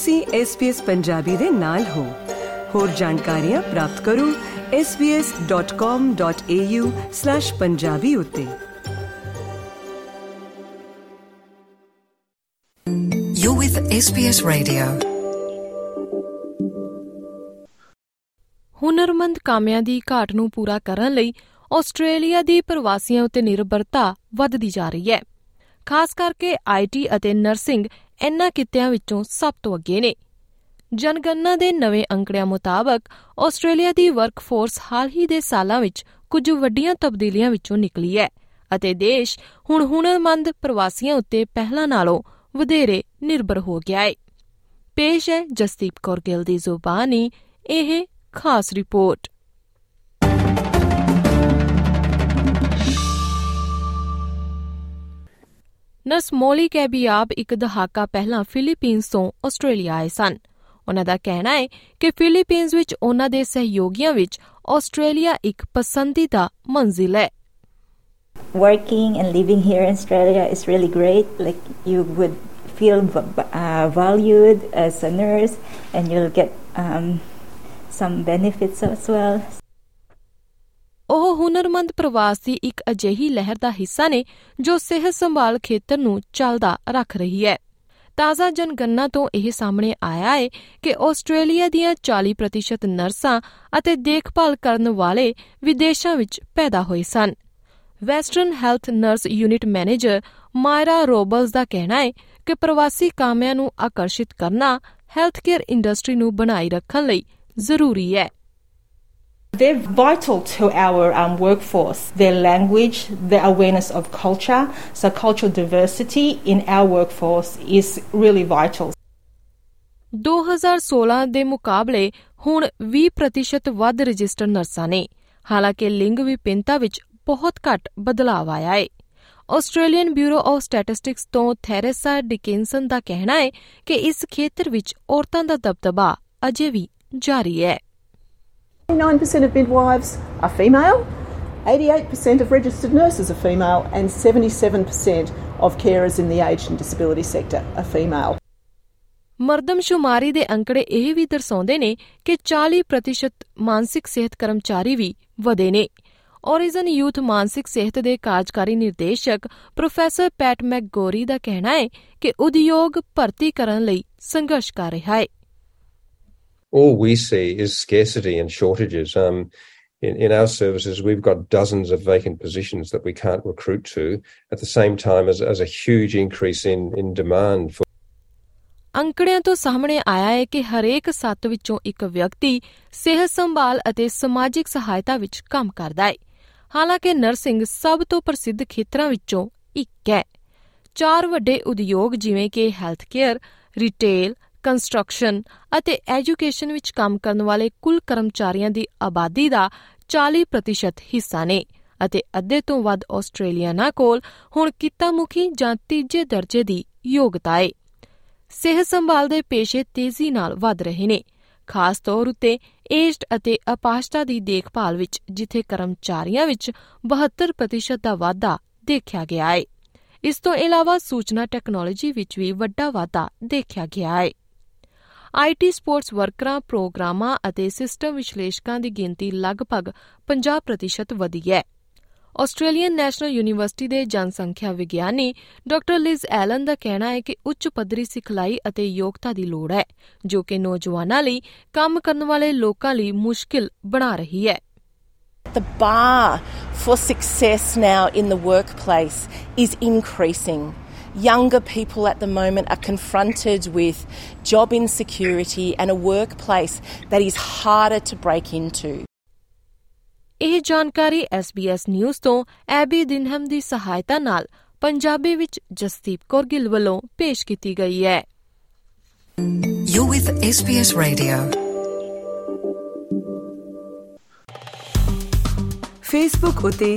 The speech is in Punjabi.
ਤੁਸੀਂ SBS ਪੰਜਾਬੀ ਦੇ ਨਾਲ ਹੋ। ਹੋਰ ਜਾਣਕਾਰੀਆਂ ਪ੍ਰਾਪਤ ਕਰੋ svs.com.au/punjabi ਉਤੇ। You're with SBS Radio. ਹੁਨਰਮੰਦ ਕਾਮਿਆਂ ਦੀ ਘਾਟ ਨੂੰ ਪੂਰਾ ਕਰਨ ਲਈ ਆਸਟ੍ਰੇਲੀਆ ਦੀ ਪ੍ਰਵਾਸੀਆਂ ਉਤੇ ਨਿਰਭਰਤਾ ਵੱਧਦੀ ਜਾ ਰਹੀ ਹੈ। ਖਾਸ ਕਰਕੇ ਆਈਟੀ ਅਤੇ ਨਰਸਿੰਗ ਇਨ੍ਹਾਂ ਕਿੱਤਿਆਂ ਵਿੱਚੋਂ ਸਭ ਤੋਂ ਅੱਗੇ ਨੇ। ਜਨਗਣਨਾ ਦੇ ਨਵੇਂ ਅੰਕੜਿਆਂ ਮੁਤਾਬਕ ਆਸਟ੍ਰੇਲੀਆ ਦੀ ਵਰਕਫੋਰਸ ਹਾਲ ਹੀ ਦੇ ਸਾਲਾਂ ਵਿੱਚ ਕੁਝ ਵੱਡੀਆਂ ਤਬਦੀਲੀਆਂ ਵਿੱਚੋਂ ਨਿਕਲੀ ਹੈ ਅਤੇ ਦੇਸ਼ ਹੁਣ ਹੁਨਰਮੰਦ ਪ੍ਰਵਾਸੀਆਂ ਉੱਤੇ ਪਹਿਲਾਂ ਨਾਲੋਂ ਵਧੇਰੇ ਨਿਰਭਰ ਹੋ ਗਿਆ ਹੈ ਪੇਸ਼ ਹੈ ਜਸਦੀਪ ਕੌਰ ਗਿੱਲ ਦੀ ਜ਼ੁਬਾਨੀ, ਇਹ ਖਾਸ ਰਿਪੋਰਟ। ਨਰਸ ਮੋਲੀ ਕੈਬੀਆਬ ਇੱਕ ਦਹਾਕਾ ਪਹਿਲਾਂ ਫਿਲੀਪੀਨਜ਼ ਤੋਂ ਆਸਟ੍ਰੇਲੀਆ ਆਏ ਸਨ ਉਹਨਾਂ ਦਾ ਕਹਿਣਾ ਹੈ ਕਿ ਫਿਲੀਪੀਨਜ਼ ਵਿੱਚ ਉਹਨਾਂ ਦੇ ਸਹਿਯੋਗੀਆਂ ਵਿੱਚ ਆਸਟ੍ਰੇਲੀਆ ਇੱਕ ਪਸੰਦੀਦਾ ਮੰਜ਼ਿਲ ਹੈ working and living here in Australia is really great. Like you would feel v- uh, valued as a nurse, and you'll get um, some benefits as well. ਉਹ ਹੁਨਰਮੰਦ ਪ੍ਰਵਾਸ ਦੀ ਇੱਕ ਅਜਿਹੀ ਲਹਿਰ ਦਾ ਹਿੱਸਾ ਨੇ ਜੋ ਸਿਹਤ ਸੰਭਾਲ ਖੇਤਰ ਨੂੰ ਚੱਲਦਾ ਰੱਖ ਰਹੀ ਹੈ। ਤਾਜ਼ਾ ਜਨਗਣਨਾ ਤੋਂ ਇਹ ਸਾਹਮਣੇ ਆਇਆ ਹੈ ਕਿ ਆਸਟ੍ਰੇਲੀਆ ਦੀਆਂ 40% ਨਰਸਾਂ ਅਤੇ ਦੇਖਭਾਲ ਕਰਨ ਵਾਲੇ ਵਿਦੇਸ਼ਾਂ ਵਿੱਚ ਪੈਦਾ ਹੋਏ ਸਨ। Western Health nurse unit manager Maira Robles ਦਾ ਕਹਿਣਾ ਹੈ ਕਿ ਪ੍ਰਵਾਸੀ ਕਾਮਿਆਂ ਨੂੰ ਆਕਰਸ਼ਿਤ ਕਰਨਾ ਹੈਲਥ ਕੇਅਰ ਇੰਡਸਟਰੀ ਨੂੰ ਬਣਾਈ ਰੱਖਣ ਲਈ ਜ਼ਰੂਰੀ ਹੈ। They're vital to our um, workforce. Their language, their awareness of culture, so cultural diversity in our workforce is really vital. 2016 ਦੇ ਮੁਕਾਬਲੇ ਹੁਣ 20% ਵੱਧ ਰਜਿਸਟਰਡ ਨਰਸਾਂ ਨੇ ਹਾਲਾਂਕਿ ਲਿੰਗ ਵਿਭਿੰਨਤਾ ਵਿੱਚ ਬਹੁਤ ਘੱਟ ਬਦਲਾਅ ਆਇਆ ਹੈ ਆਸਟ੍ਰੇਲੀਅਨ ਬਿਊਰੋ ਆਫ ਸਟੈਟਿਸਟਿਕਸ ਤੋਂ ਥੈਰੇਸਾ ਡਿਕਿੰਸਨ ਦਾ ਕਹਿਣਾ ਹੈ ਕਿ ਇਸ ਖੇਤਰ ਵਿੱਚ ਔਰਤਾਂ ਦਾ ਦਬਦਬਾ ਅਜੇ ਵੀ ਜਾਰੀ ਹੈ 9% of midwives are female, 88% of registered nurses are female, and 77% of carers in the aged and disability sector are female. ਮਰਦਮਸ਼ੁਮਾਰੀ ਦੇ ਅੰਕੜੇ ਇਹ ਵੀ ਦਰਸਾਉਂਦੇ ਨੇ ਕਿ 40% ਮਾਨਸਿਕ ਸਿਹਤ ਕਰਮਚਾਰੀ ਵੀ ਵਧੇ ਨੇ ਔਰਿਜਨ ਯੂਥ ਮਾਨਸਿਕ ਸਿਹਤ ਦੇ ਕਾਰਜਕਾਰੀ ਨਿਰਦੇਸ਼ਕ ਪ੍ਰੋਫੈਸਰ ਪੈਟ ਮੈਕਗੋਰੀ ਦਾ ਕਹਿਣਾ ਹੈ ਕਿ ਉਦਯੋਗ ਭਰਤੀ ਕਰਨ ਲਈ ਸੰਘਰਸ਼ ਕਰ ਰਿਹਾ ਹੈ all we see is scarcity and shortages. Um, in, in our services, we've got dozens of vacant positions that we can't recruit to at the same time as, as a huge increase in, in demand for. ਅੰਕੜਿਆਂ ਤੋਂ ਸਾਹਮਣੇ ਆਇਆ ਹੈ ਕਿ ਹਰੇਕ ਸੱਤ ਵਿੱਚੋਂ ਇੱਕ ਵਿਅਕਤੀ ਸਿਹਤ ਸੰਭਾਲ ਅਤੇ ਸਮਾਜਿਕ ਸਹਾਇਤਾ ਵਿੱਚ ਕੰਮ ਕਰਦਾ ਹੈ ਹਾਲਾਂਕਿ ਨਰਸਿੰਗ ਸਭ ਤੋਂ ਪ੍ਰਸਿੱਧ ਖੇਤਰਾਂ ਵਿੱਚੋਂ ਇੱਕ ਹੈ ਚਾਰ ਵੱਡੇ ਉਦਯੋਗ ਜਿਵੇਂ ਕਿ ਹੈਲਥ ਕੇਅਰ ਰਿਟੇਲ ਕੰਸਟਰਕਸ਼ਨ ਅਤੇ ਐਜੂਕੇਸ਼ਨ ਵਿੱਚ ਕੰਮ ਕਰਨ ਵਾਲੇ ਕੁੱਲ ਕਰਮਚਾਰੀਆਂ ਦੀ ਆਬਾਦੀ ਦਾ 40% ਹਿੱਸਾ ਨੇ ਅਤੇ ਅੱਧੇ ਤੋਂ ਵੱਧ ਆਸਟ੍ਰੇਲੀਆਨਾਂ ਕੋਲ ਹੁਣ ਕਿੱਤਾਮੁਖੀ ਜਾਂ ਤੀਜੇ ਦਰਜੇ ਦੀ ਯੋਗਤਾ ਹੈ ਸਿਹਤ ਸੰਭਾਲ ਦੇ ਪੇਸ਼ੇ ਤੇਜ਼ੀ ਨਾਲ ਵਧ ਰਹੇ ਨੇ, ਖਾਸ ਤੌਰ ਉਤੇ ਏਜਡ ਅਤੇ ਅਪਾਹਜਤਾ ਦੀ ਦੇਖਭਾਲ ਵਿੱਚ, ਜਿੱਥੇ ਕਰਮਚਾਰੀਆਂ ਵਿੱਚ 72% ਦਾ ਵਾਧਾ ਦੇਖਿਆ ਗਿਆ ਹੈ ਇਸ ਤੋਂ ਇਲਾਵਾ ਸੂਚਨਾ ਟੈਕਨੋਲੋਜੀ ਵਿੱਚ ਵੀ ਵੱਡਾ ਵਾਧਾ ਦੇਖਿਆ ਗਿਆ ਹੈ ਆਈਟੀ ਸਪੋਰਟਸ ਵਰਕਰਾਂ, ਪ੍ਰੋਗਰਾਮਾਂ ਅਤੇ ਸਿਸਟਮ ਵਿਸ਼ਲੇਸ਼ਕਾਂ ਦੀ ਗਿਣਤੀ ਲਗਭਗ 50% ਵਧੀ ਹੈ ਆਸਟ੍ਰੇਲੀਅਨ ਨੈਸ਼ਨਲ ਯੂਨੀਵਰਸਿਟੀ ਦੇ ਜਨਸੰਖਿਆ ਵਿਗਿਆਨੀ ਡਾਕਟਰ ਲਿਜ਼ ਐਲਨ ਦਾ ਕਹਿਣਾ ਹੈ ਕਿ ਉੱਚ ਪੱਧਰੀ ਸਿਖਲਾਈ ਅਤੇ ਯੋਗਤਾ ਦੀ ਲੋੜ ਹੈ, ਜੋ ਕਿ ਨੌਜਵਾਨਾਂ ਲਈ ਕੰਮ ਕਰਨ ਵਾਲੇ ਲੋਕਾਂ ਲਈ ਮੁਸ਼ਕਿਲ ਬਣਾ ਰਹੀ ਹੈ The bar for success now in the workplace is increasing. Younger people at the moment are confronted with job insecurity and a workplace that is harder to break into. ਇਹ ਜਾਣਕਾਰੀ SBS ਨਿਊਜ਼ ਤੋਂ ਐਬੀ ਦਿਨਹਮ ਦੀ ਸਹਾਇਤਾ ਨਾਲ ਪੰਜਾਬੀ ਵਿੱਚ ਜਸਦੀਪ ਕੌਰ ਗਿੱਲ ਵੱਲੋਂ ਪੇਸ਼ ਕੀਤੀ ਗਈ ਹੈ You're with SBS Radio. Facebook ਉਤੇ